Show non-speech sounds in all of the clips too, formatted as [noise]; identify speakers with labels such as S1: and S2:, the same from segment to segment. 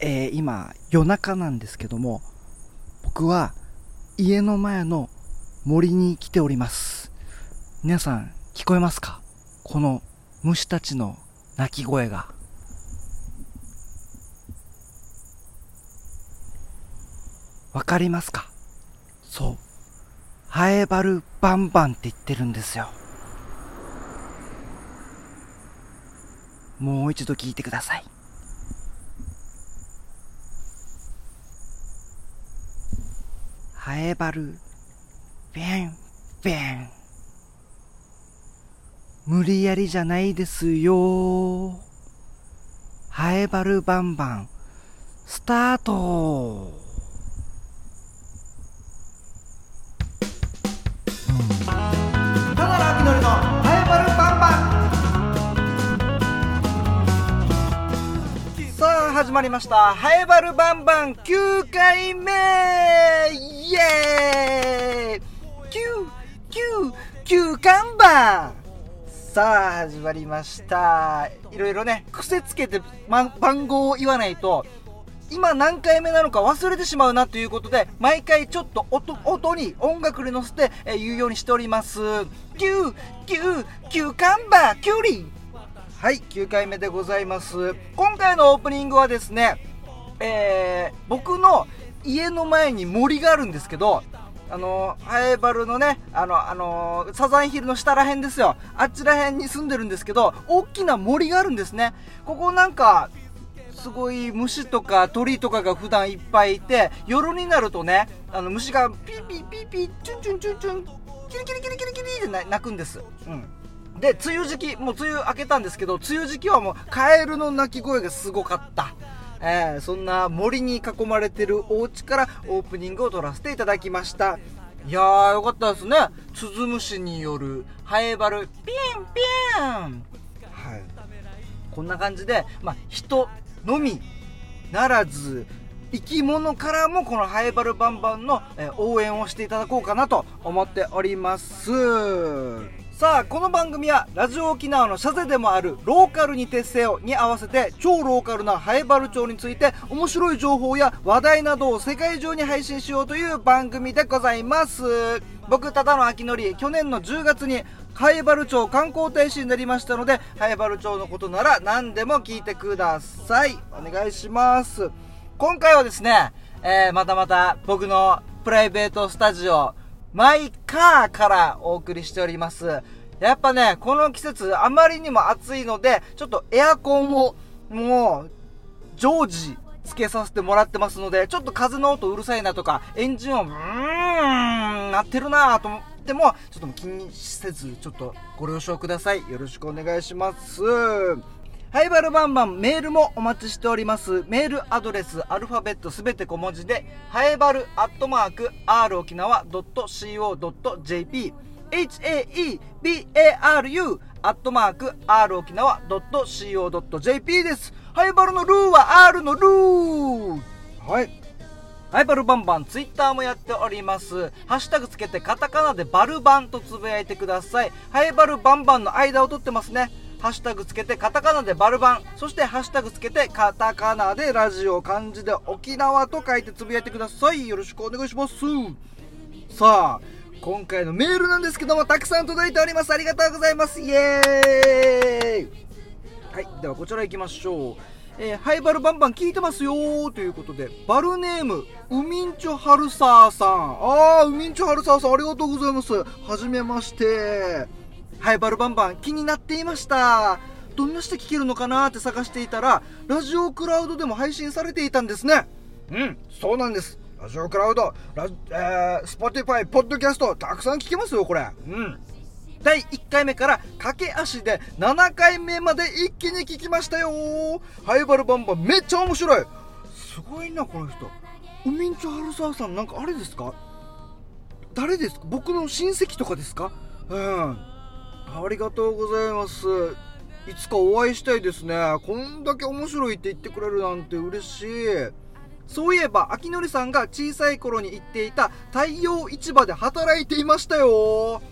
S1: えー、今夜中なんですけども僕は家の前の森に来ております。皆さん聞こえますか？この虫たちの鳴き声が。わかりますか？そう。ハエバルバンバンって言ってるんですよ。もう一度聞いてください。ハエバル。ベンベン。無理やりじゃないですよ。ハエバルバンバン。スタート。田原明則のハエバルバンバン。さあ始まりました。ハエバルバンバン9回目。イエーイ9 9 9看板さあ始まりましたいろいろね癖つけて、ま、番号を言わないと今何回目なのか忘れてしまうなということで、毎回ちょっと音に音楽に乗せて、え、言うようにしております。9、9、9カンバー、キュリー。はい、9回目でございます。今回のオープニングはですね、えー、僕の家の前に森があるんですけど、あのハエバルのね、あの、あのサザンヒルの下ら辺ですよ。あっちら辺に住んでるんですけど、大きな森があるんですね。ここなんか、すごい虫とか鳥とかが普段いっぱいいて、夜になるとね、あの虫がピーピーピーピー、チュンチュンチュンチュン、キリキリキリキリキリって鳴くんです。うん。で、梅雨時期、もう梅雨明けたんですけど、梅雨時期はもうカエルの鳴き声がすごかった。えー、そんな森に囲まれてるお家からオープニングを撮らせていただきました。いやー、よかったですね。スズムシによるハエバル、ピンピンはい。こんな感じで、まあ、人、のみならず生き物からもこのハエバルバンバンの応援をしていただこうかなと思っておりますさあこの番組はラジオ沖縄のシャゼでもあるローカルに徹せよに合わせて超ローカルなハエバル町について面白い情報や話題などを世界中に配信しようという番組でございます僕ただの秋のり去年の10月にハイバル町観光大使になりましたので、ハイバル町のことなら何でも聞いてください。お願いします。今回はですね、えー、またまた僕のプライベートスタジオ、マイカーからお送りしております。やっぱね、この季節あまりにも暑いので、ちょっとエアコンをもう常時つけさせてもらってますので、ちょっと風の音うるさいなとか、エンジン音、うーん、なってるなぁと思っても、ちょっと気にせず、ちょっとご了承ください。よろしくお願いします。ハイバルバンバンメールもお待ちしております。メールアドレス、アルファベットすべて小文字で、ハイバルアットマーク、r 沖縄 .co.jp、haebaru アットマーク、r 沖縄 .co.jp です。ハイバルのルーは R のルーはい。ハイバルバンバンツイッターもやっております。ハッシュタグつけてカタカナでバルバンとつぶやいてください。ハイバルバンバンの間を取ってますね。ハッシュタグつけてカタカナでバルバン。そしてハッシュタグつけてカタカナでラジオ漢字で沖縄と書いてつぶやいてください。よろしくお願いします。さあ、今回のメールなんですけども、たくさん届いております。ありがとうございます。イエーイはい、ではこちら行きましょう。えー、ハイバルバンバン聞いてますよということで、バルネーム、ウミンチョハルサーさん。あー、ウミンチョハルサーさん、ありがとうございます。はじめまして。ハエバルバンバン気になっていました。どんなして聞けるのかなって探していたら、ラジオクラウドでも配信されていたんですね。うん、そうなんです。ラジオクラウド、ラえー、スポティファイ、ポッドキャスト、たくさん聞けますよ、これ。うん。第1回目から駆け足で7回目まで一気に聞きましたよハエバルバンバンめっちゃ面白いすごいなこの人ウミンチョハルサーさんなんかあれですか？誰ですか？僕の親戚とかですか？うんありがとうございます。いつかお会いしたいですね。こんだけ面白いって言ってくれるなんて嬉しい。そういえば、秋のりさんが小さい頃に行っていた太陽市場で働いていましたよ。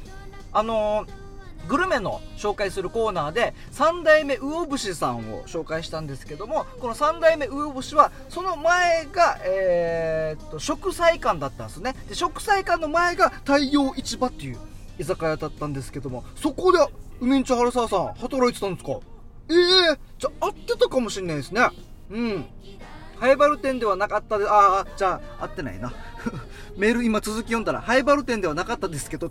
S1: あのー、グルメの紹介するコーナーで三代目魚節さんを紹介したんですけどもこの三代目魚節はその前が、えー、っと食材館だったんですね。で食材館の前が太陽市場っていう居酒屋だったんですけどもそこで梅んち原沢さん働いてたんですか？ええー、じゃあ合ってたかもしれないですねうんハイバル店ではなかったでああじゃあ合ってないな [laughs] メール今続き読んだらハイバル店ではなかったですけど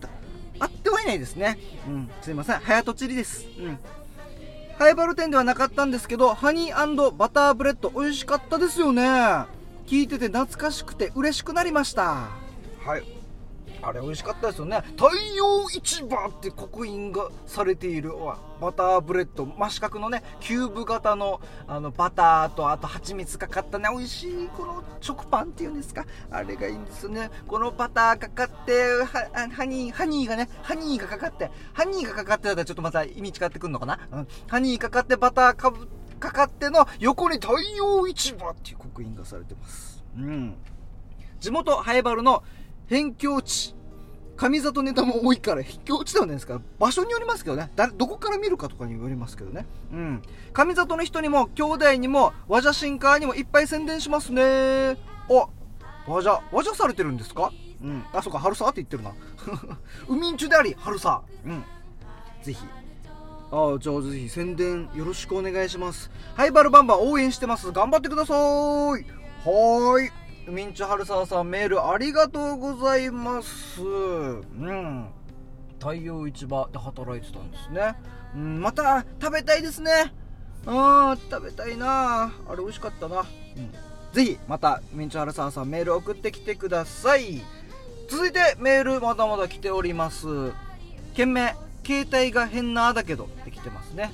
S1: 合ってはいないですね。うん。すいません。早とちりです。うん。ハイバル店ではなかったんですけど、ハニーバターブレッド美味しかったですよね。聞いてて懐かしくて嬉しくなりました。はい。あれ美味しかったですよね。太陽市場って刻印がされている。バターブレッド。真四角のねキューブ型のあのバターとあと蜂蜜かかったね。美味しいこの食パンっていうんですか？あれがいいんですね。このバターかかってハニーハニーがねハニーがかかってハニーがかかってたらちょっとまた意味違ってくるのかな、うん、ハニーかかってバターかぶかかっての横に太陽市場っていう刻印がされてます。うん。地元ハイバルの辺境地上里ネタも多いから卑怯地ではないですから場所によりますけどね。どこから見るかとかによりますけどね。うん。上里の人にも兄弟にも和ジャシンカーにもいっぱい宣伝しますね。あ和ジャ和ジャされてるんですか？うん。あそっか春さって言ってるな。海んちゅであり春さうん。ぜひ。ああじゃあぜひ宣伝よろしくお願いします。ハイバルバンバン応援してます。頑張ってください。はーい。ミンチ春沢さんメールありがとうございます。うん。太陽市場で働いてたんですね。うんまた食べたいですね。うん食べたいな。あれ美味しかったな。うん。ぜひまたミンチ春沢さんメール送ってきてください。続いてメールまだまだ来ております。件名携帯が変なだけどって来てますね。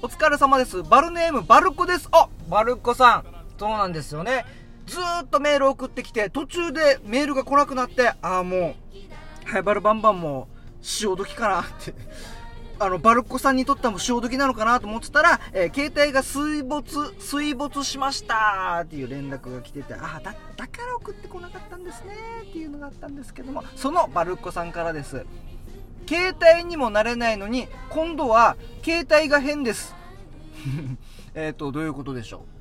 S1: お疲れ様です。バルネームバルコです。あバルコさん。そうなんですよね。ずっとメール送ってきて、途中でメールが来なくなって、ああ、もう、ハイバルバンバンも潮時かなって [laughs] あの、バルコさんにとっても潮時なのかなと思ってたら、えー、携帯が水没、水没しましたっていう連絡が来てて、ああ、だ、だから送ってこなかったんですねっていうのがあったんですけども、そのバルコさんからです。携帯にもなれないのに、今度は携帯が変です。[laughs] えっと、どういうことでしょう？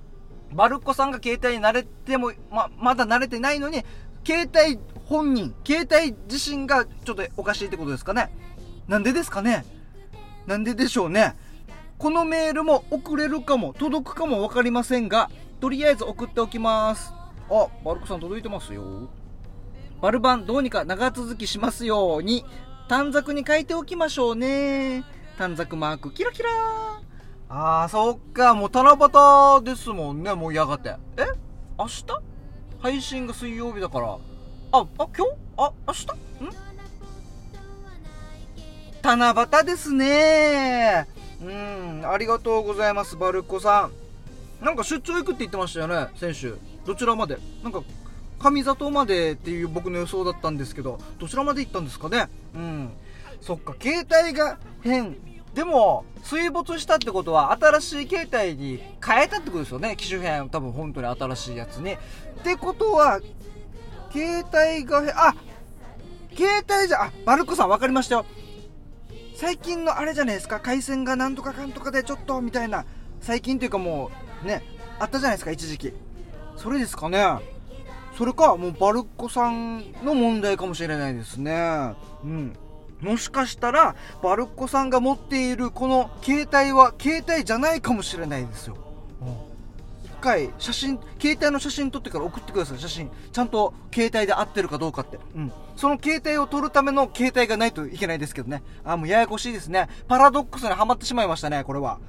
S1: バルコさんが携帯に慣れても、ま、まだ慣れてないのに、携帯本人、携帯自身がちょっとおかしいってことですかね。なんでですかねなんででしょうね。このメールも送れるかも、届くかもわかりませんが、とりあえず送っておきます。あ、バルコさん届いてますよ。バルバンどうにか長続きしますように、短冊に書いておきましょうね。短冊マークキラキラああ、そっか、もう七夕ですもんね、もうやがて。え？明日？配信が水曜日だから。あ、あ、今日？あ、明日？ん？七夕ですねうん、ありがとうございます、バルコさん。なんか出張行くって言ってましたよね、先週。どちらまで？なんか、上里までっていう僕の予想だったんですけど、どちらまで行ったんですかね？うん。そっか、携帯が変でも、水没したってことは、新しい携帯に変えたってことですよね。機種変、多分本当に新しいやつに。ってことは、携帯が、あ携帯じゃ、あ、バルコさん分かりましたよ。最近のあれじゃないですか、回線がなんとかかんとかでちょっと、みたいな。最近というかもう、ね、あったじゃないですか、一時期。それですかね。それか、もうバルコさんの問題かもしれないですね。うん。もしかしたら、バルッコさんが持っているこの携帯は携帯じゃないかもしれないですよ。一回、写真、携帯の写真撮ってから送ってください、写真。ちゃんと携帯で合ってるかどうかって。うん。その携帯を撮るための携帯がないといけないですけどね。あ、もうややこしいですね。パラドックスにはまってしまいましたね、これは。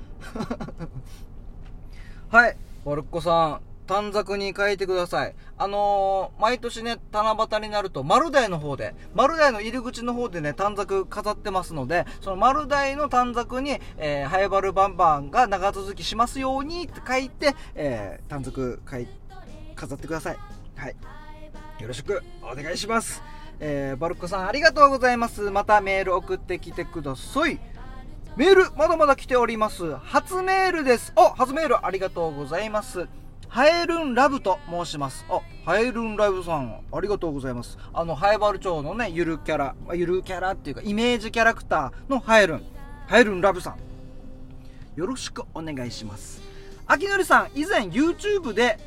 S1: [laughs] はい、バルッコさん。短冊に書いてください。あのー、毎年ね、七夕になると、丸台の方で、丸台の入り口の方でね、短冊飾ってますので、その丸台の短冊に、えー、ハイバルバンバンが長続きしますようにって書いて、えー、短冊書い、飾ってください。はい。よろしくお願いします。えー、バルコさんありがとうございます。またメール送ってきてください。メール、まだまだ来ております。初メールです。お、初メールありがとうございます。ハエルンラブと申します。あ、ハエルンラブさん、ありがとうございます。あの、ハエバル町のね、ゆるキャラ、ゆるキャラっていうか、イメージキャラクターのハエルン。ハイルンラブさんよろしくお願いします秋のりさん以前 YouTube で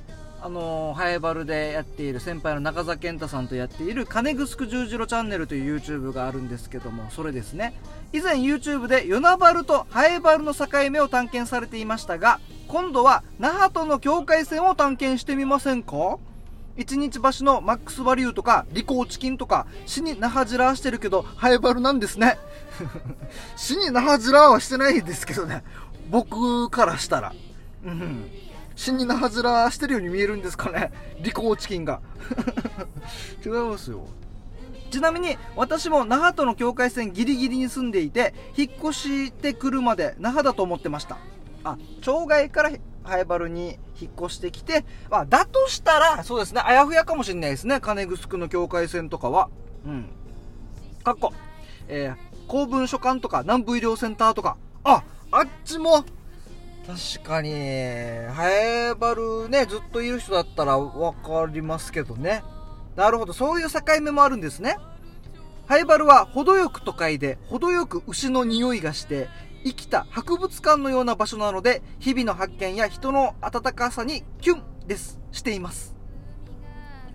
S1: あのー、ハエバルでやっている先輩の中澤健太さんとやっている金城十字路チャンネルという YouTube があるんですけどもそれですね以前 YouTube で与那原とハエバルの境目を探検されていましたが今度は那覇との境界線を探検してみませんか？一日橋のマックスバリューとかリコーチキンとか死に那覇ジラーしてるけどハエバルなんですね。[laughs] 死に那覇ジラーはしてないですけどね。僕からしたら。うん。死に那覇ずらしてるように見えるんですかね。リコーチキンが。[laughs] 違いますよ。ちなみに私も那覇との境界線ギリギリに住んでいて引っ越してくるまで那覇だと思ってました。あ町外からハエバルに引っ越してきて、まあ、だとしたらそうですねあやふやかもしれないですね金城の境界線とかは。うん。かっこえー、公文書館とか南部医療センターとか。ああっちも確かに、ハエバルね、ずっといる人だったらわかりますけどね。なるほど、そういう境目もあるんですね。ハエバルは程よく都会で、程よく牛の匂いがして、生きた博物館のような場所なので、日々の発見や人の温かさにキュンです。しています。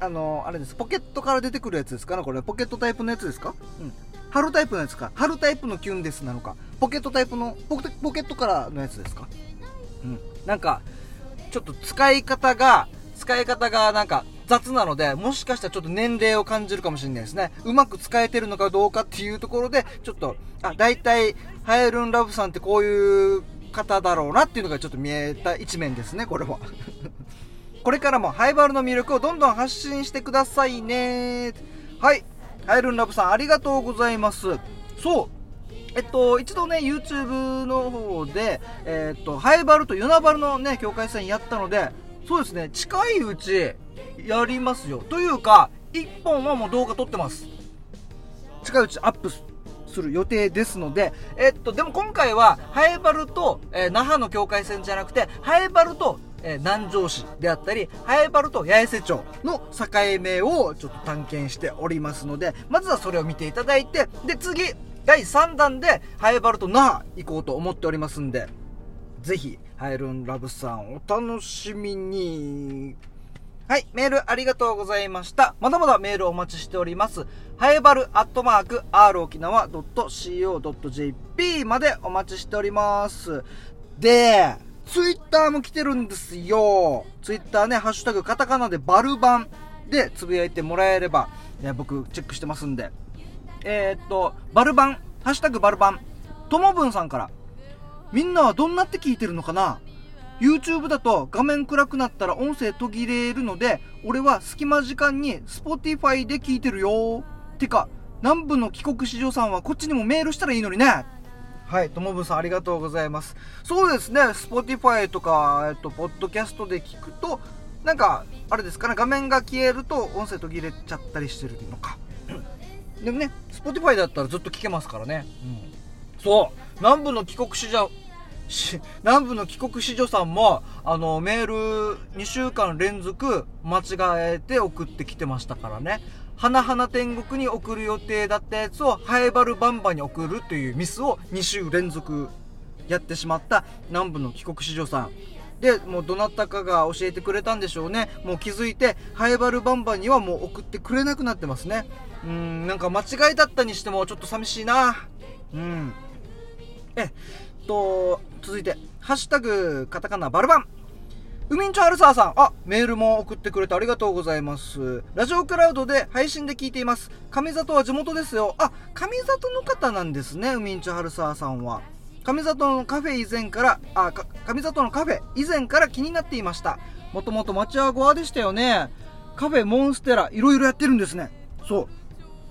S1: あの、あれです。ポケットから出てくるやつですかねこれ。ポケットタイプのやつですか？うん。春タイプのやつか。春タイプのキュンですなのか。ポケットタイプの、ポケットからのやつですか？うん、なんかちょっと使い方が使い方がなんか雑なのでもしかしたらちょっと年齢を感じるかもしれないですね。うまく使えてるのかどうかっていうところでちょっとあ大体ハエルンラブさんってこういう方だろうなっていうのがちょっと見えた一面ですねこれは。[laughs] これからもハイバルの魅力をどんどん発信してくださいね。はい。ハエルンラブさんありがとうございます。そう。えっと、一度ね、YouTube の方で、えっと、ハイバルとユナバルのね、境界線やったので、そうですね、近いうち、やりますよ。というか、1本はもう動画撮ってます。近いうちアップする予定ですので、えっと、でも今回は、ハイバルと、えー、那覇の境界線じゃなくて、ハイバルと、えー、南城市であったり、ハイバルと八重瀬町の境目をちょっと探検しておりますので、まずはそれを見ていただいて、で、次、第3弾で、ハエバルと那覇行こうと思っておりますんで、ぜひ、ハエルンラブさんお楽しみに。はい、メールありがとうございました。まだまだメールお待ちしております。ハエバルアットマーク r 沖縄 .co.jp までお待ちしております。で、ツイッターも来てるんですよ。ツイッターね、ハッシュタグカタカナでバルバンでつぶやいてもらえれば、ね、僕チェックしてますんで、えー、っと、バルバン、ハッシュタグバルバン、ともぶんさんから、みんなはどんなって聞いてるのかな？YouTube だと画面暗くなったら音声途切れるので、俺は隙間時間に Spotify で聞いてるよ。てか、南部の帰国子女さんはこっちにもメールしたらいいのにね。はい、ともぶさんありがとうございます。そうですね、Spotify とか、えっと、ポッドキャストで聞くと、なんか、あれですかね、画面が消えると音声途切れちゃったりしてるのか。でもね、Spotify だったらずっと聴けますからね。うん。そう。南部の帰国子女、南部の帰国子女さんも、あの、メール2週間連続間違えて送ってきてましたからね。花々天国に送る予定だったやつを、ハエバルバンバに送るというミスを2週連続やってしまった南部の帰国子女さん。で、もうどなたかが教えてくれたんでしょうね。もう気づいて、ハエバルバンバにはもう送ってくれなくなってますね。うん、なんか間違いだったにしてもちょっと寂しいな。うん。えと、続いて、ハッシュタグ、カタカナ、バルバン。ウミンチョハルサーさん。あ、メールも送ってくれてありがとうございます。ラジオクラウドで配信で聞いています。上里は地元ですよ。あ、上里の方なんですね、ウミンチョハルサーさんは。上里のカフェ以前から、あ、上里のカフェ以前から気になっていました。もともと町はゴアでしたよね。カフェモンステラ、いろいろやってるんですね。そう。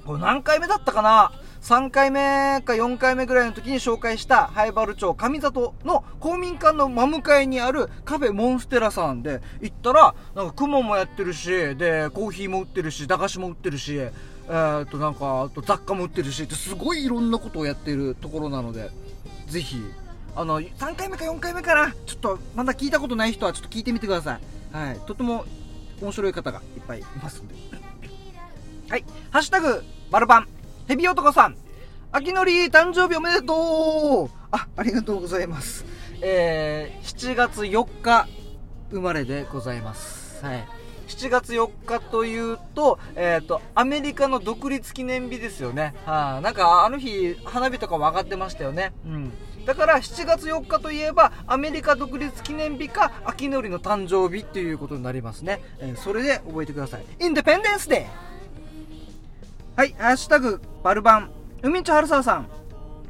S1: これ何回目だったかな3回目か4回目ぐらいの時に紹介した灰原町上里の公民館の真向かいにあるカフェモンステラさんで行ったら、なんか雲もやってるし、で、コーヒーも売ってるし、駄菓子も売ってるし、えー、っとなんか、あと雑貨も売ってるし、ってすごいいろんなことをやっているところなので、ぜひ、あの、3回目か4回目かなちょっとまだ聞いたことない人はちょっと聞いてみてください。はい。とても面白い方がいっぱいいますんで。はい。ハッシュタグ、バルバン。ヘビ男さん。秋のり誕生日おめでとうあありがとうございますえー、7月4日生まれでございますはい7月4日というと、えっ、ー、と、アメリカの独立記念日ですよね。はあ、なんかあの日、花火とかも上がってましたよね。うん。だから7月4日といえばアメリカ独立記念日か秋のりの誕生日っていうことになりますね、えー、それで覚えてくださいインデペンデンスデーはいハッシュタグバルバン。海んちはるさわさん。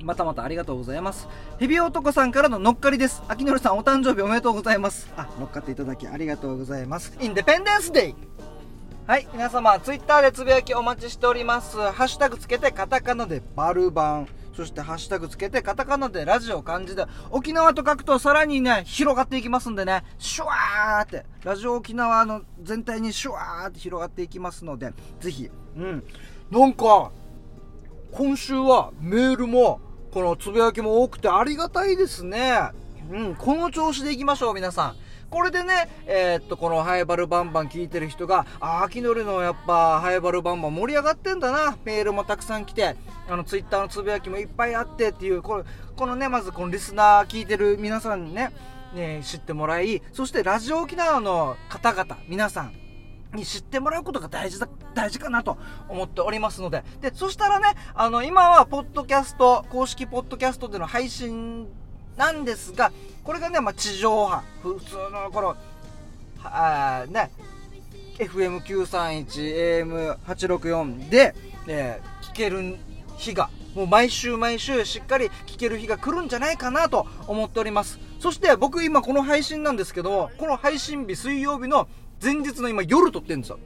S1: またまたありがとうございます。ヘビ男さんからの乗っかりです。秋のりさんお誕生日おめでとうございます。あ乗っかっていただきありがとうございます。インデペンデンスデーはい皆様ツイッターでつぶやきお待ちしております。ハッシュタグつけてカタカナでバルバン。そしてハッシュタグつけてカタカナでラジオ漢字で。沖縄と書くとさらにね、広がっていきますんでね、シュワーって、ラジオ沖縄の全体にシュワーって広がっていきますので、ぜひ、うん。なんか、今週はメールも、このつぶやきも多くてありがたいですね。うん、この調子でいきましょう、皆さん。これでね、えー、っと、このハイバルバンバン聞いてる人が、あ、秋のりのやっぱ、ハイバルバンバン盛り上がってんだな。メールもたくさん来て、あの、ツイッターのつぶやきもいっぱいあってっていう、これ、このね、まずこのリスナー聞いてる皆さんにね、ね、知ってもらい、そしてラジオ沖縄の方々、皆さん、に知ってもらうことが大事だ、大事かなと思っておりますので。で、そしたらね、あの、今は、ポッドキャスト、公式ポッドキャストでの配信なんですが、これがね、まあ、地上波、普通のこの、あね、FM931、AM864 で、えー、聞ける日が、もう毎週毎週しっかり聞ける日が来るんじゃないかなと思っております。そして僕今この配信なんですけど、この配信日水曜日の前日の今夜撮ってんですよ。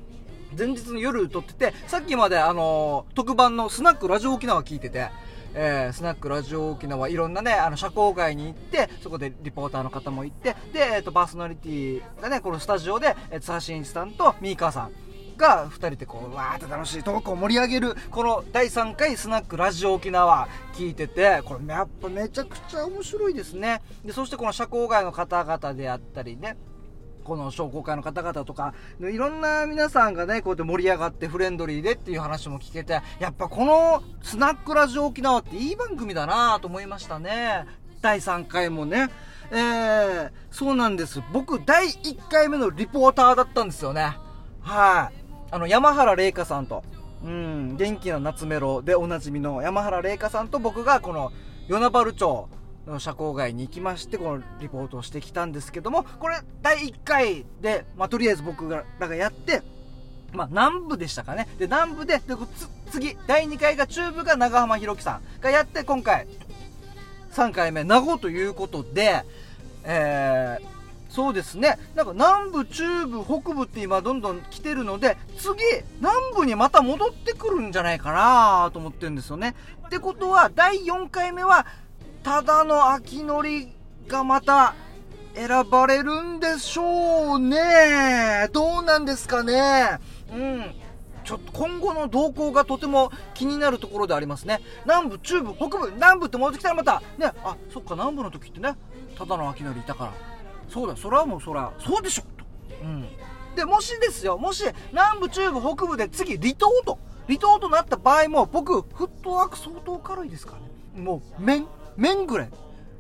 S1: 前日の夜撮ってて、さっきまであのー、特番のスナックラジオ沖縄聞いてて、えー、スナックラジオ沖縄いろんなね、あの、社交外に行って、そこでリポーターの方も行って、で、えっ、ー、と、パーソナリティがね、このスタジオで、えー、津橋一さんとミーカーさん、が2人でこうわーって楽しいトークを盛り上げるこの第3回スナックラジオ沖縄聞いててこれやっぱめちゃくちゃ面白いですねでそしてこの社交外の方々であったりねこの商工会の方々とか、いろんな皆さんがね、こうやって盛り上がってフレンドリーでっていう話も聞けて、やっぱこのスナックラジオ沖縄っていい番組だなと思いましたね。第3回もね。えー、そうなんです。僕、第1回目のリポーターだったんですよね。はい。あの、山原玲香さんと、うん、元気な夏メロでおなじみの山原玲香さんと僕がこの、与那原町、の社交外に行きまして、このリポートをしてきたんですけども、これ第1回で、まあ、とりあえず僕らがやって、まあ、南部でしたかね。で、南部で、で次、第2回が中部が長浜弘樹さんがやって、今回、3回目、名護ということで、えー、そうですね。なんか南部、中部、北部って今どんどん来てるので、次、南部にまた戻ってくるんじゃないかなと思ってるんですよね。ってことは、第4回目は、ただの秋のりがまた選ばれるんでしょうね。どうなんですかね。うん。ちょっと今後の動向がとても気になるところでありますね。南部、中部、北部、南部って戻ってきたらまた、ね、あ、そっか、南部の時ってね、ただの秋のりいたから。そうだ、それはもうそら、そうでしょ、と。うん。で、もしですよ、もし、南部、中部、北部で次、離島と、離島となった場合も、僕、フットワーク相当軽いですからね。もう、面、面ぐらい。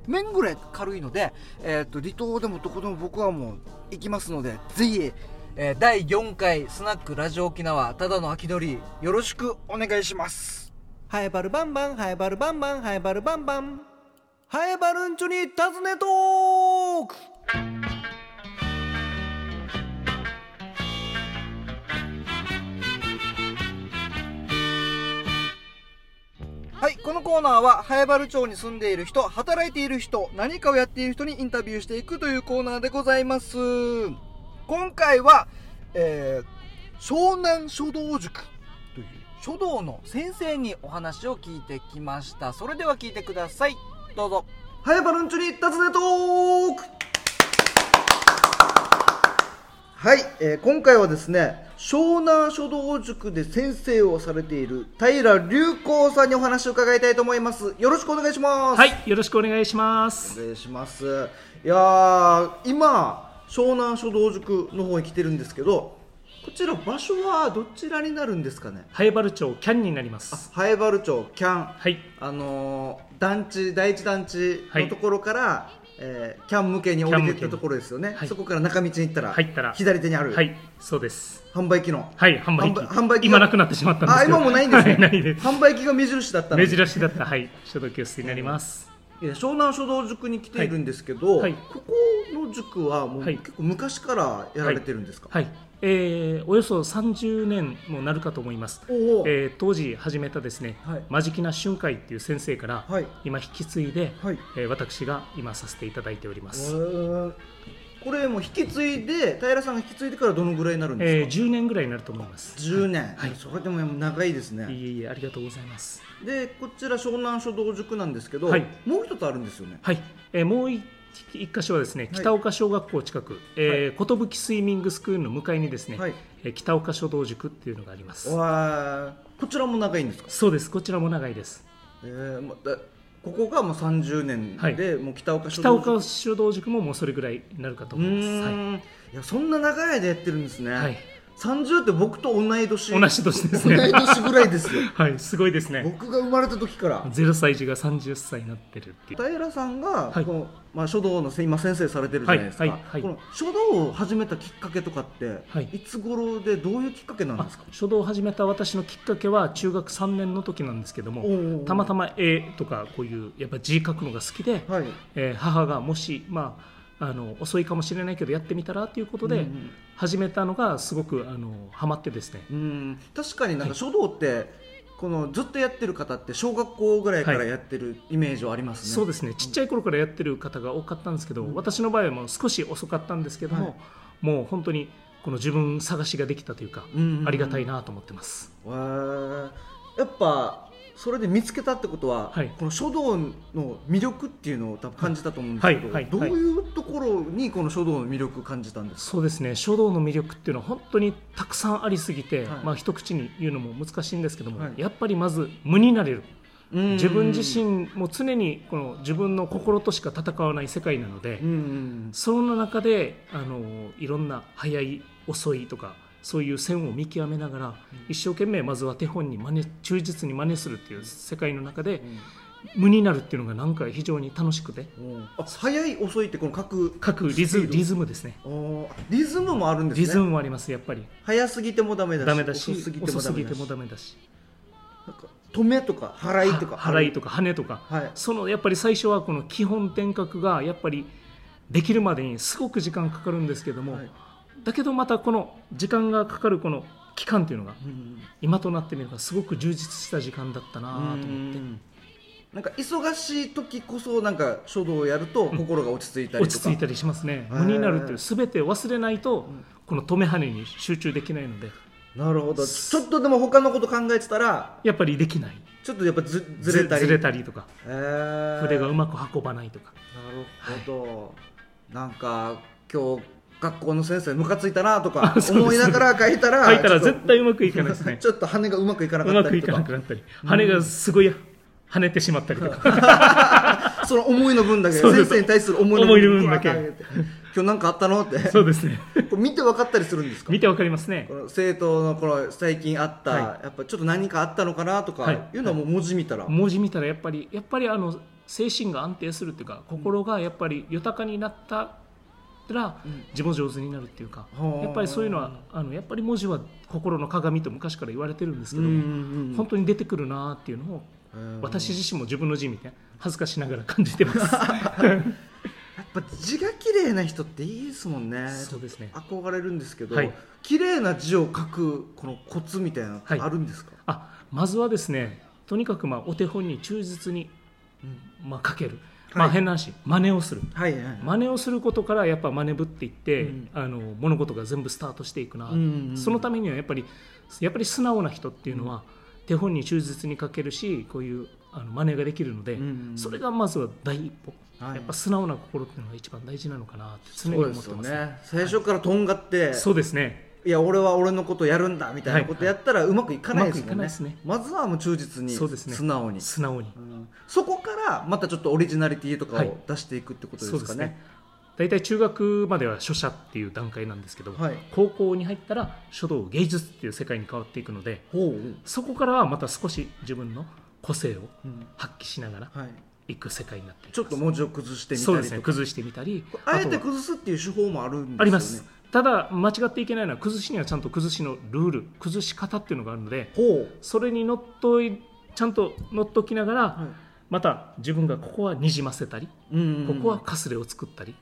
S1: 面ぐらい軽いので、えー、と離島でもどこでも僕はもう行きますのでぜひ、えー、第4回スナックラジオ沖縄ただの秋のりよろしくお願いします。ハエバルバンバンハエバルバンバンハエバルバンバン。ハエバルンチョに尋ねトーク。はい、このコーナーは、早原町に住んでいる人、働いている人、何かをやっている人にインタビューしていくというコーナーでございます。今回は、えー、湘南書道塾という書道の先生にお話を聞いてきました。それでは聞いてください。どうぞ。早原んちに尋ねトークはい、えー、今回はですね、湘南書道塾で先生をされている平隆光さんにお話を伺いたいと思います。よろしくお願いします。
S2: はいよろしくお願いします。
S1: お願いします。いや今湘南書道塾の方に来てるんですけどこちら場所はどちらになるんですかね？
S2: ハエバル町キャンになります。
S1: ハエバル町キャン。
S2: はい。
S1: あのー団地第一団地のところから、えーキャン向けに降りていったところですよね、
S2: はい
S1: そこから中道に行ったら
S2: 入ったら。
S1: 左手にある、
S2: はい。そうです。
S1: 販売機の。
S2: はい。販売機。
S1: 販売機
S2: 今なくなってしまったんです
S1: あ
S2: けど。
S1: 今もないんですね、
S2: はいないです。
S1: 販売機が目印だったの。
S2: 目印だった。はい。書道教室になります
S1: 湘南書道塾に来ているんですけど、
S2: はい。はい
S1: ここの塾はもう
S2: はい。
S1: 結構昔からやられてるんですか、
S2: はい。えーおよそ30年もなるかと思います。えー当時始めたですね、
S1: はい。
S2: マジキナ春会っていう先生から、
S1: はい。
S2: 今引き継いで、
S1: はい。
S2: えー私が今させていただいております、
S1: これもう引き継いで平さんが引き継いでからどのぐらいになるん
S2: えー
S1: ですか、
S2: 10年ぐらいになると思います。
S1: 10年、
S2: はい。
S1: それでも長いですね。
S2: いえいえありがとうございます
S1: でこちら湘南書道塾なんですけど、
S2: はい。
S1: もう一つあるんですよね。
S2: はい、えーもう一一箇所はですね北岡小学校近く、えー寿スイミングスクールの向かいにですね、
S1: はい。
S2: えー北岡書道塾っていうのがあります。
S1: こちらも長いんですか、
S2: そうです。こちらも長いです。
S1: えーまだここがもう30年で、もう北岡書
S2: 北
S1: 道塾。
S2: 岡書道塾ももうそれぐらいになるかと
S1: う
S2: 思います。
S1: ーん、い、やそんな長い間やってるんですね、
S2: はい、はい、
S1: 30って僕と同い年。
S2: 同じ年です
S1: 同い
S2: ね
S1: 年ぐらいですよ。[laughs]
S2: はいすごいですね。
S1: 僕が生まれた時から。
S2: 0歳児が30歳になってるっていう。
S1: 平さんが、
S2: はい。
S1: このまあ、書道のせ今先生されてるじゃないですか、
S2: はいはいはい。
S1: この書道を始めたきっかけとかって、
S2: はい。
S1: い、つ頃でどういうきっかけなん
S2: あ
S1: ですか？
S2: 書道を始めた私のきっかけは中学3年の時なんですけど
S1: お
S2: も
S1: ー
S2: たまたま絵とかこういうやっぱ字書くのが好きで、
S1: はい。
S2: えー母がもし、まあ、あの遅いかもしれないけどやってみたらということで
S1: うん
S2: 始めたのがすごくあのハマってですね。
S1: うん。確かになんか書道って、このずっとやってる方って小学校ぐらいから
S2: はい。
S1: やってるイメージはありますね、
S2: そうですね。ちっちゃい頃からやってる方が多かったんですけど、私の場合はもう少し遅かったんですけども、
S1: はい。
S2: もう本当にこの自分探しができたというか、
S1: うんうんうん。
S2: ありがたいなと思ってます。
S1: やっぱそれで見つけたってことは、
S2: はい。
S1: この書道の魅力っていうのを多分感じたと思うんですけど、
S2: はい。はい。
S1: どういうところにこの書道の魅力を感じたんですか、
S2: そうですね。書道の魅力っていうのは本当にたくさんありすぎて、
S1: はい。
S2: まあ一口に言うのも難しいんですけども、
S1: はい。
S2: やっぱりまず無になれる。
S1: うん。
S2: 自分自身も常にこの自分の心としか戦わない世界なので、その中であのいろんな早い遅いとかそういう線を見極めながら、一生懸命まずは手本に真似忠実に真似するっていう世界の中で、無になるっていうのがなんか非常に楽しくて。
S1: うん。あ早い遅いってこの各
S2: 各リズリズムですね。
S1: リズムもあるんですね。
S2: リズムもありますやっぱり。
S1: 早すぎてもダメだし
S2: ダメだし
S1: 遅すぎてもダメだし。
S2: もダメだし。
S1: なんか止めとか払いとか。
S2: は払いとか跳ねとか、
S1: はい。
S2: そのやっぱり最初はこの基本点覚がやっぱりできるまでにすごく時間かかるんですけども、
S1: はい
S2: だけどまたこの時間がかかるこの期間っていうのが
S1: うん
S2: 今となってみればすごく充実した時間だったなと思って。
S1: うんなんか忙しい時こそなんか書道をやると心が落ち着いたりとか、
S2: 落ち着いたりしますね。無になるっていう全て忘れないとこの止め跳ねに集中できないので。
S1: なるほど。ちょっとでも他のこと考えてたら
S2: やっぱりできない。
S1: ちょっとやっぱずずれたり。
S2: ずれたりとか。筆がうまく運ばないとか。
S1: なるほど、なんか今日学校の先生ムカついたなとか [laughs] 思いながら書いたら
S2: 書いたら絶対うまくいかないですね。
S1: ちょっと羽がうまくいかなか
S2: うまくい
S1: ったりとか。
S2: かなくなったり。羽がすごい跳ねてしまったりとか。[laughs]
S1: その思いの分だけ先生に対する思いの
S2: 分だけ。
S1: 今日何かあったのって。
S2: そうですね。
S1: これ見て分かったりするんですか？
S2: 見てわかりますね。
S1: この生徒のこの最近あった、
S2: はい。
S1: やっぱちょっと何かあったのかなとか、
S2: はい。
S1: い、うのはもう文字見たら、
S2: 文字見たらやっぱりやっぱりあの精神が安定するっていうか心がやっぱり豊かになったら字も上手になるっていうか、
S1: はあ
S2: やっぱりそういうのはあのやっぱり文字は心の鏡と昔から言われてるんですけど本当に出てくるなっていうのを私自身も自分の字見て恥ずかしながら感じてます。[laughs]
S1: やっぱ字が綺麗な人っていいですもんね。
S2: そうですね。
S1: 憧れるんですけど、
S2: はい。
S1: 綺麗な字を書くこのコツみたいなあるんですか、
S2: あまずはですねとにかくまあお手本に忠実に、まあ、書ける、まあ、
S1: はい
S2: 変な話真似をする。
S1: はいはい
S2: 真似をすることからやっぱ真似ぶっていって、
S1: うん。
S2: あの物事が全部スタートしていくな、
S1: うんうんうん。
S2: そのためにはやっぱりやっぱり素直な人っていうのは、手本に忠実に書けるしこういうあの真似ができるので、
S1: うんうんうん。
S2: それがまずは第一歩、
S1: はい。
S2: やっぱ素直な心っていうのが一番大事なのかなって常に思ってます
S1: ね。最初からとんがって、
S2: そうですね
S1: いや俺は俺のことやるんだみたいなことやったらうまくいかないですもんね,、
S2: ね。
S1: まずはもう忠実に素直に。
S2: 素直に。
S1: うん。そこからまたちょっとオリジナリティとか
S2: はい。
S1: を出していくってことですかね,、
S2: 大体中学までは書写っていう段階なんですけど、
S1: はい。
S2: 高校に入ったら書道芸術っていう世界に変わっていくのでそこからはまた少し自分の個性を
S1: うん。
S2: 発揮しながら
S1: はい、
S2: いく世界になって
S1: ちょっと文字を崩してみたり
S2: ね。崩してみたり。
S1: あえて崩すっていう手法もあるんですよね。
S2: ありますただ間違っていけないのは崩しにはちゃんと崩しのルール崩し方っていうのがあるのでそれにのっといちゃんと乗っときながら
S1: は
S2: また自分がここはにじませたり
S1: いうんうん。
S2: ここはかすれを作ったり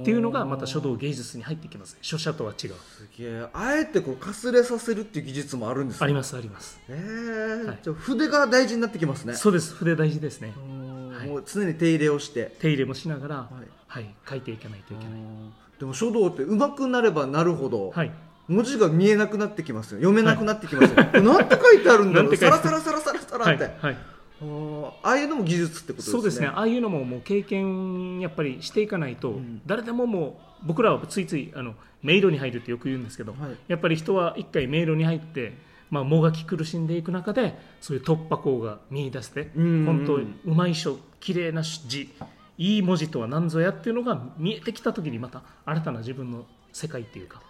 S2: っていうのがまた書道芸術に入ってきます書写とは違う。
S1: すげえ。あえてこうかすれさせるっていう技術もあるんですね。
S2: ありますあります。
S1: えー。
S2: はい。
S1: じゃあ筆が大事になってきますね。
S2: そうです。筆大事ですね。
S1: うん
S2: はい。
S1: もう常に手入れをして。
S2: 手入れもしながら
S1: はい。
S2: はい書いていかないといけない。
S1: でも書道って上手くなればなるほど、
S2: はい。
S1: 文字が見えなくなってきますよ。読めなくなってきますよ、なんて書いてあるんだろう。サラサラサラサラサ
S2: はい
S1: ラって、
S2: はい。
S1: あー。ああいうのも技術ってことですね。
S2: そうですね。ああいうのももう経験やっぱりしていかないと、
S1: うん。
S2: 誰でももう僕らはついついあの迷路に入るってよく言うんですけど、
S1: はい。
S2: やっぱり人は一回迷路に入って、まあ、もがき苦しんでいく中でそういう突破口が見出して、本当にうまい書綺麗な字いい文字とは何ぞやっていうのが見えてきた時にまた新たな自分の世界っていうか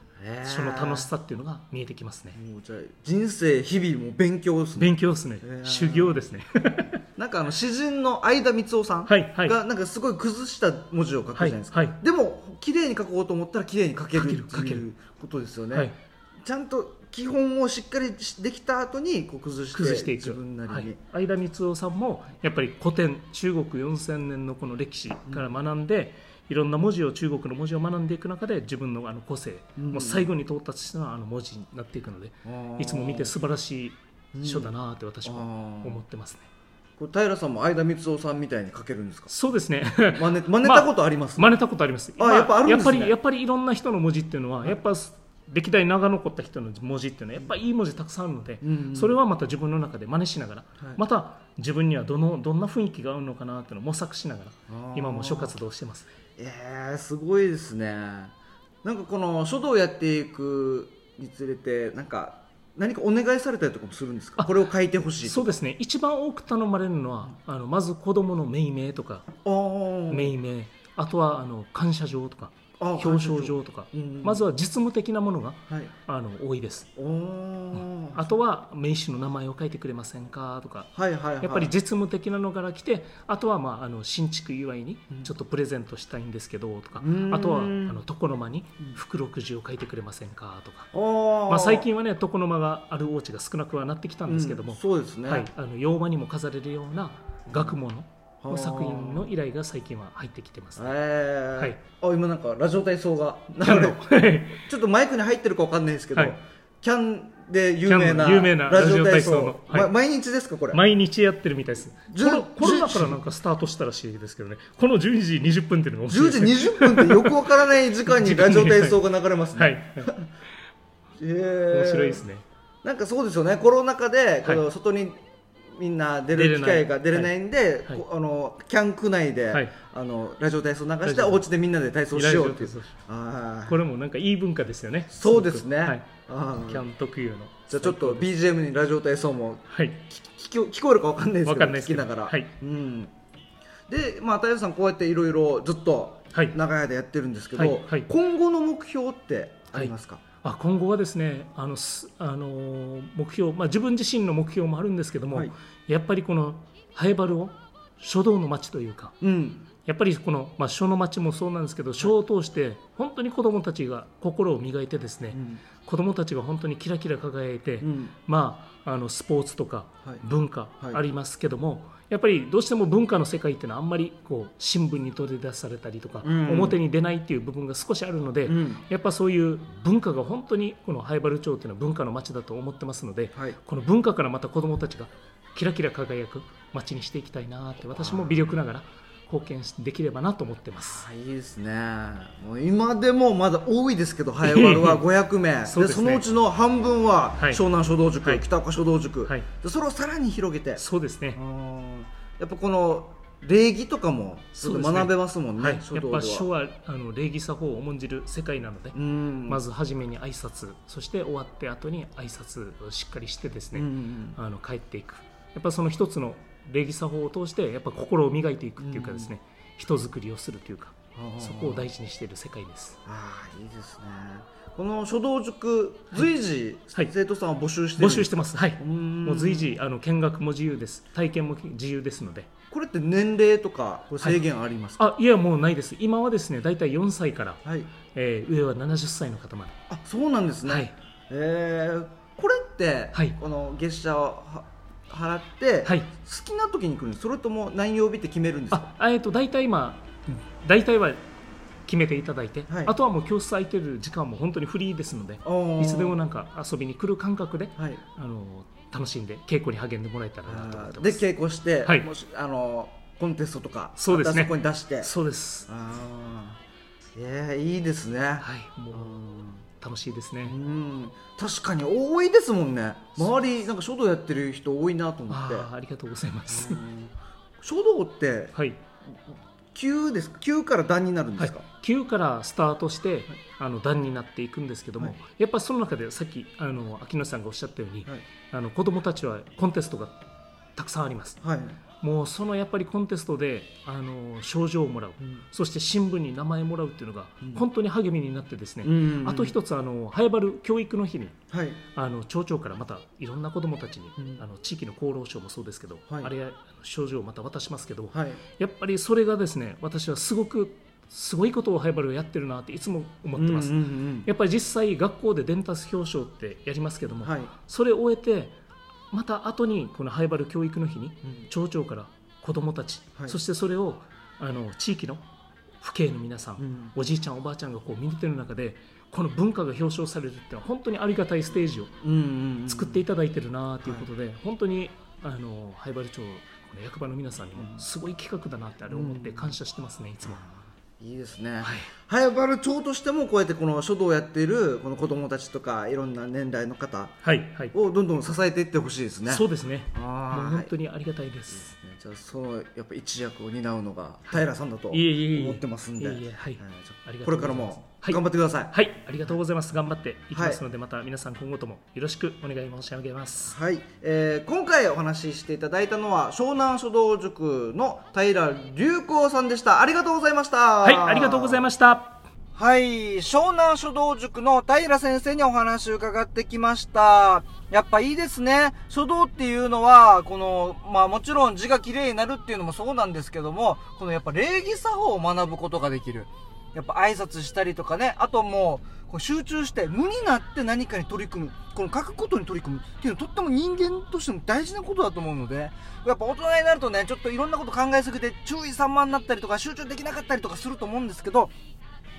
S2: その楽しさっていうのが見えてきますね。
S1: もうじゃあ人生日々も勉強ですね。
S2: 勉強ですね、修行ですね。[laughs]
S1: なんかあの詩人の相田光夫さん。がなんかすごい崩した文字を書くじゃないですか、
S2: はいはい。
S1: でも綺麗に書こうと思ったら綺麗に書けるって
S2: 書ける書ける。
S1: いうことですよね、
S2: はい。
S1: ちゃんと基本をしっかりできた後にこう崩して
S2: 崩していく。
S1: 自分なりに、
S2: はい、相田光夫さんもやっぱり古典中国4000年のこの歴史から学んで、いろんな文字を中国の文字を学んでいく中で自分のあの個性、
S1: うん。
S2: もう最後に到達したのはあの文字になっていくので、いつも見て素晴らしい書だなって私も思ってますね、
S1: これ平さんも相田光夫さんみたいに書けるんですか？
S2: そうですね。
S1: 真似真似たことあります、
S2: 真似たことあります。
S1: あやっぱあるんですね。
S2: やっぱりやっぱりいろんな人の文字っていうのはやっぱ歴代長残った人の文字っていうのはやっぱりいい文字たくさんあるので、
S1: うんうん
S2: それはまた自分の中で真似しながら、
S1: はい。
S2: また自分にはどのどんな雰囲気が合うのかなっていうのを模索しながら今も書活動してます。ね
S1: えー、すごいですね。なんかこの書道をやっていくにつれてなんか何かお願いされたりとかもするんですか？
S2: あ
S1: これを書いてほしい
S2: そうですね。一番多く頼まれるのは、あのまず子供の命名とか。命名。あとはあの感謝状とか。
S1: あ
S2: 表彰状とか、まずは実務的なものが
S1: はい。
S2: あの多いです。あとは名刺の名前を書いてくれませんかとか。やっぱり実務的なのから来てあとは、まあ、あの新築祝いに
S1: うん。
S2: ちょっとプレゼントしたいんですけどとか、
S1: うん。
S2: あとはあの床の間に福禄寿を書いてくれませんかとか、まあ、最近はね床の間があるお家が少なくはなってきたんですけども、
S1: うん。そうですね、
S2: はい、あの洋間にも飾れるような学問
S1: はあ
S2: の作品の依頼が最近は入ってきてます、ね。
S1: えー。
S2: はい。
S1: あ今なんかラジオ体操が。ちょっとマイクに入ってるかわかんないですけど、
S2: はい。
S1: キャンで有名な
S2: 有名な
S1: ラジオ体操
S2: の。はい。
S1: ま毎日ですかこれ？
S2: 毎日やってるみたいです。コロナからなんかスタートしたらしいですけどね。この12時20分っていうのが面白
S1: 10時
S2: いです。ね
S1: 20分ってよくわからない時間にラジオ体操が流れますね、
S2: はい、[laughs] 面白いですね。
S1: なんかそうですよね。コロナ禍でこの
S2: はい。
S1: 外にみんな出る機会が出れないんで、
S2: はい。
S1: こあのキャン区内で、
S2: はい。
S1: あのラジオ体操流してお家でみんなで体操しようっていう。あー
S2: これもなんかいい文化ですよね。
S1: そうですね、
S2: はい、
S1: あー。
S2: キャン特有の。
S1: じゃあちょっと BGM にラジオ体操も
S2: はい。
S1: 聞こ聞こえるかわかんないですけど
S2: わかんないですけど。
S1: 聞きながら、
S2: はい。
S1: うん、でまあ平さんこうやっていろいろずっと
S2: はい。
S1: 長い間やってるんですけど、今後の目標ってありますか、
S2: あ今後はですねあのすあの目標、まあ、自分自身の目標もあるんですけども、
S1: はい。
S2: やっぱりこのハエバルを書道の町というか
S1: うん。
S2: やっぱりこの、まあ、書の町もそうなんですけど書を通して本当に子どもたちが心を磨いてですね、
S1: うん。
S2: 子どもたちが本当にキラキラ輝いて、
S1: うん。
S2: まあ、あのスポーツとか
S1: はい。
S2: 文化
S1: はい。
S2: ありますけども、やっぱりどうしても文化の世界っていうのはあんまりこう新聞に取り出されたりとか、
S1: うん。
S2: 表に出ないっていう部分が少しあるので、
S1: うん。
S2: やっぱそういう文化が本当にこの灰原町っていうのは文化の街だと思ってますので、
S1: はい。
S2: この文化からまた子どもたちがキラキラ輝く街にしていきたいなって私も微力ながら貢献できればなと思ってます。
S1: あいいですね。もう今でもまだ多いですけどハエは [laughs] 500名。
S2: そね。
S1: そのうちの半分は
S2: はい。
S1: 湘南書道塾、
S2: はい。
S1: 北岡書道塾、
S2: はい。
S1: でそれをさらに広げて。
S2: そうですね、
S1: うんやっぱこの礼儀とかも学べますもんね
S2: はい、やっぱ書はあの礼儀作法を重んじる世界なので、
S1: うん。
S2: まず初めに挨拶そして終わって後に挨拶をしっかりしてですね、
S1: うん
S2: あの帰っていく。やっぱその一つの礼儀作法を通してやっぱ心を磨いていくっていうかですね、人づくりをするというかそこを大事にしている世界です。
S1: ああいいですねこの書道塾随時、
S2: はい。
S1: 生徒さんを募集してる？
S2: 募集してます。はい。
S1: ん。
S2: もう随時あの見学も自由です。体験も自由ですので。
S1: これって年齢とか制限ありますか？
S2: あいやもうないです。今はですね大体4歳から、
S1: はい、
S2: えー上は70歳の方まで。
S1: あそうなんですね、
S2: はい。
S1: えー。これって、
S2: はい。
S1: この月謝をは払って、
S2: はい。
S1: 好きな時に来るんです？それとも何曜日って決めるんですか？
S2: あえっ、と大体今大体は決めていただいて、
S1: はい。
S2: あとはもう教室空いてる時間も本当にフリーですのでいつでもなんか遊びに来る感覚で
S1: はい。
S2: あの楽しんで稽古に励んでもらえたらなと思ってま
S1: です稽古して、
S2: はい。
S1: もしあのコンテストとか
S2: そうですね。
S1: こに出して。
S2: そうです。
S1: ああえー、いいですね、
S2: はい。もう
S1: うん
S2: 楽しいですね。
S1: うん。確かに多いですもんね。周りなんか書道やってる人多いなと思って。
S2: ありがとうございます。
S1: うん。書道って
S2: はい。
S1: 級ですか？級から段になるんで
S2: はい。
S1: すか、、
S2: 9からスタートして、あの段になっていくんですけども、
S1: はい。
S2: やっぱその中でさっきあの秋野さんがおっしゃったように、
S1: はい。
S2: あの子どもたちはコンテストがたくさんあります。
S1: はい。
S2: もうそのやっぱりコンテストであの賞状をもらう、
S1: うん。
S2: そして新聞に名前もらうっていうのが
S1: うん。
S2: 本当に励みになってですね、
S1: うん。
S2: あと一つあの早原教育の日に
S1: はい。
S2: あの町長からまたいろんな子どもたちに、
S1: うん。
S2: あの地域の厚労省もそうですけど、
S1: はい。
S2: あれ賞状をまた渡しますけど、
S1: はい。
S2: やっぱりそれがですね私はすごくすごいことをハイバルがやってるなっていつも思ってます、
S1: うんうんうん
S2: やっぱり実際学校で伝達表彰ってやりますけども、
S1: はい。
S2: それを終えてまた後にこのハイバル教育の日に
S1: うん。
S2: 町長から子どもたち、
S1: はい。
S2: そしてそれをあの地域の父兄の皆さん、
S1: うん。
S2: おじいちゃんおばあちゃんがこう見てる中でこの文化が表彰されるっていうのは本当にありがたいステージを
S1: うんうんうん
S2: 作っていただいてるなということで、本当にあの灰原町この役場の皆さんにもすごい企画だなってあれ思って感謝してますねいつも。
S1: いいですね、
S2: はい。
S1: 早原町としてもこうやってこの書道をやっているこの子どもたちとかいろんな年代の方
S2: はいはい、
S1: をどんどん支えていってほしいですね。
S2: そうですね。
S1: あー
S2: 本当にありがたいです。
S1: ね。じゃあそのやっぱ一役を担うのが平さんだと思ってますんで、ことれからも
S2: はい
S1: 頑張ってください。
S2: はい、ありがとうございます。頑張っていきますので、また皆さん今後ともよろしくお願い申し上げます。
S1: はい、えー今回お話ししていただいたのは湘南書道塾の平隆光さんでした。ありがとうございました。
S2: はい、ありがとうございました。
S1: はい、湘南書道塾の平先生にお話を伺ってきました。やっぱいいですね。書道っていうのは、この、まあもちろん字が綺麗になるっていうのもそうなんですけども、このやっぱ礼儀作法を学ぶことができる。やっぱ挨拶したりとかね、あともう、こう集中して無になって何かに取り組む。この書くことに取り組むっていうのはとっても人間としても大事なことだと思うので、やっぱ大人になるとね、ちょっといろんなこと考えすぎて注意散漫になったりとか集中できなかったりとかすると思うんですけど、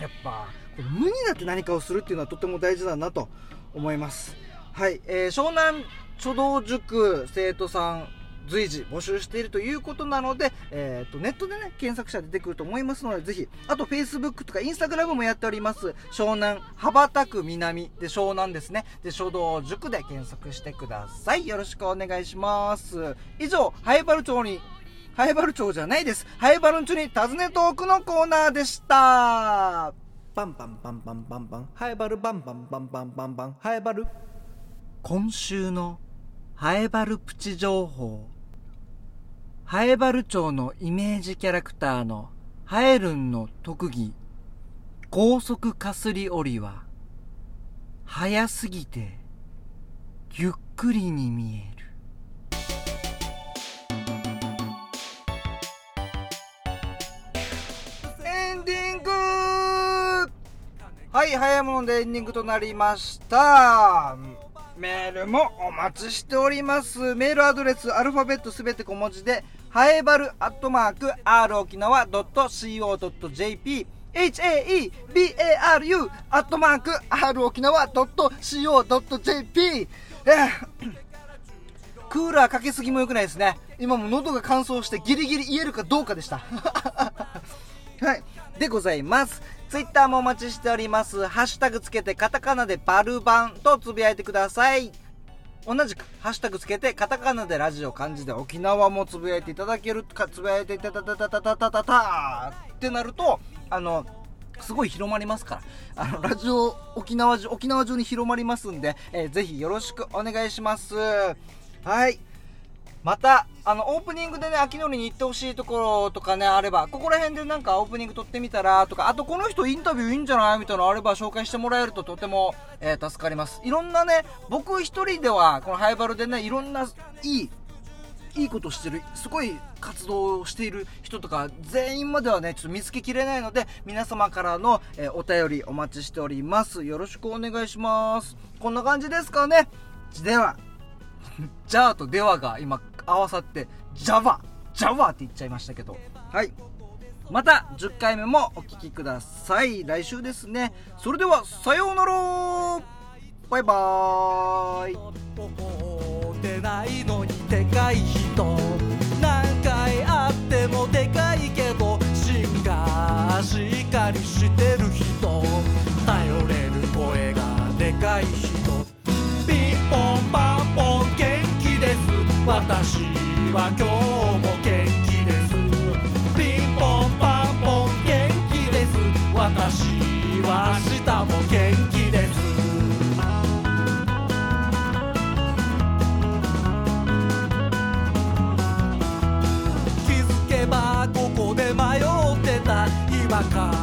S1: やっぱ無になって何かをするっていうのはとても大事だなと思います。はい、えー湘南書道塾生徒さん随時募集しているということなので、えー、とネットでね検索者出てくると思いますのでぜひあと Facebook とか Instagram もやっております。湘南羽ばたく南。で湘南ですね。で書道塾で検索してください。よろしくお願いします。以上ハイバル町にハイバル町じゃないです。ハイバル町に尋ねトークのコーナーでした。
S3: バンバンバンバンバンバン。ハエバルバンバンバンバンバンバン。ハエバル。
S1: 今週のハエバルプチ情報。ハエバル町のイメージキャラクターのハエルンの特技、高速かすり折りは、速すぎて、ゆっくりに見える。エンディングはい、早いものでエンディングとなりました。メールもお待ちしております。メールアドレス、アルファベットすべて小文字で、はえばるアットマーク、r 沖縄 .co.jp、haebaru アットマーク、r 沖縄 .co.jp、クーラーかけすぎも良くないですね。今も喉が乾燥してギリギリ言えるかどうかでした。[laughs] はい。でございます。ツイッターもお待ちしております。ハッシュタグつけてカタカナでバルバンとつぶやいてください。同じく、ハッシュタグつけてカタカナでラジオ漢字で沖縄もつぶやいていただけるか、つぶやいていただたたたたたたたってなると、あの、すごい広まりますから。あの、ラジオ沖縄中、沖縄中に広まりますんで、えーぜひよろしくお願いします。はい。
S4: またあのオープニングでね秋のりに行ってほしいところとかねあればここら辺でなんかオープニング撮ってみたらとかあとこの人インタビューいいんじゃないみたいなのあれば紹介してもらえるととても、えー助かります。いろんなね僕一人ではこのハイバルでねいろんないいいいことしてるすごい活動をしている人とか全員まではねちょっと見つけきれないので皆様からの、えーお便りお待ちしております。よろしくお願いします。こんな感じですかね。では。じゃあとではが今合わさってジャワジャワって言っちゃいましたけど。はい。また10回目もお聴きください。来週ですね。それではさようなら。バイバーイ。
S1: 思ってないのにでかい人。何回会ってもでかいけど芯がしっかりしてる人。頼れる声がでかい人。ピンポンパンポン私は今日も元気です。ピンポンパンポン元気です。私は明日も元気です。気づけばここで迷ってた。違和感